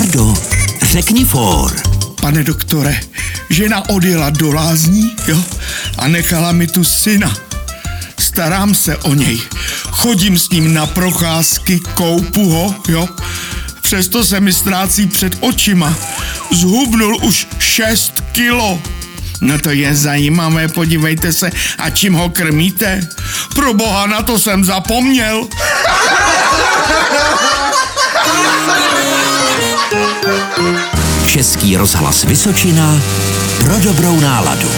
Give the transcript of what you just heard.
Láďo, řekni for. Pane doktore, žena odjela do lázní, jo, a nechala mi tu syna. Starám se o něj. Chodím s ním na procházky, koupu ho, jo. Přesto se mi ztrácí před očima. Zhubnul už 6 kilo. No to je zajímavé, podívejte se, a čím ho krmíte? Pro boha, na to jsem zapomněl. Český rozhlas Vysočina pro dobrou náladu.